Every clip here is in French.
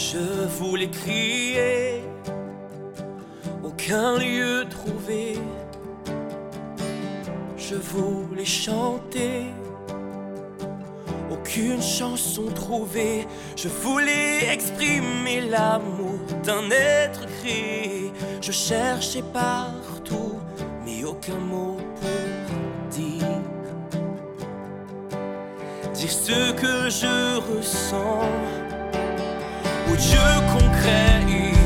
Je voulais crier, aucun lieu trouvé. Je voulais chanter, aucune chanson trouvée. Je voulais exprimer l'amour d'un être créé. Je cherchais partout, mais aucun mot pour dire. Dire ce que je ressens. Au Dieu concret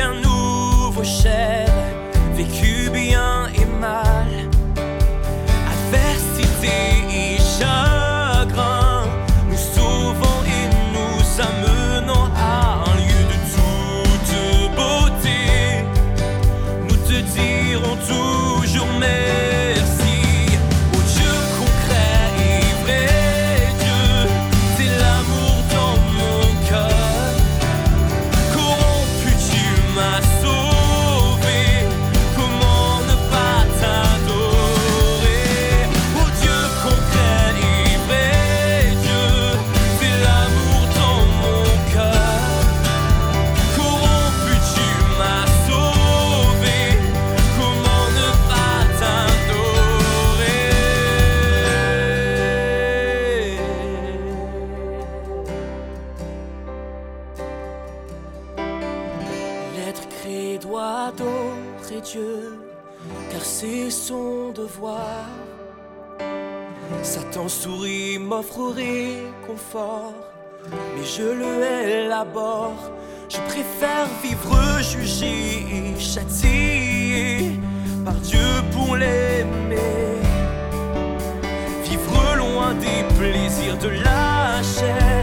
un nouveau chair, Créé doit adorer Dieu, car c'est son devoir. Satan sourit, m'offre réconfort, mais je le élabore. Je préfère vivre jugé et châtié par Dieu pour l'aimer. Vivre loin des plaisirs de la chair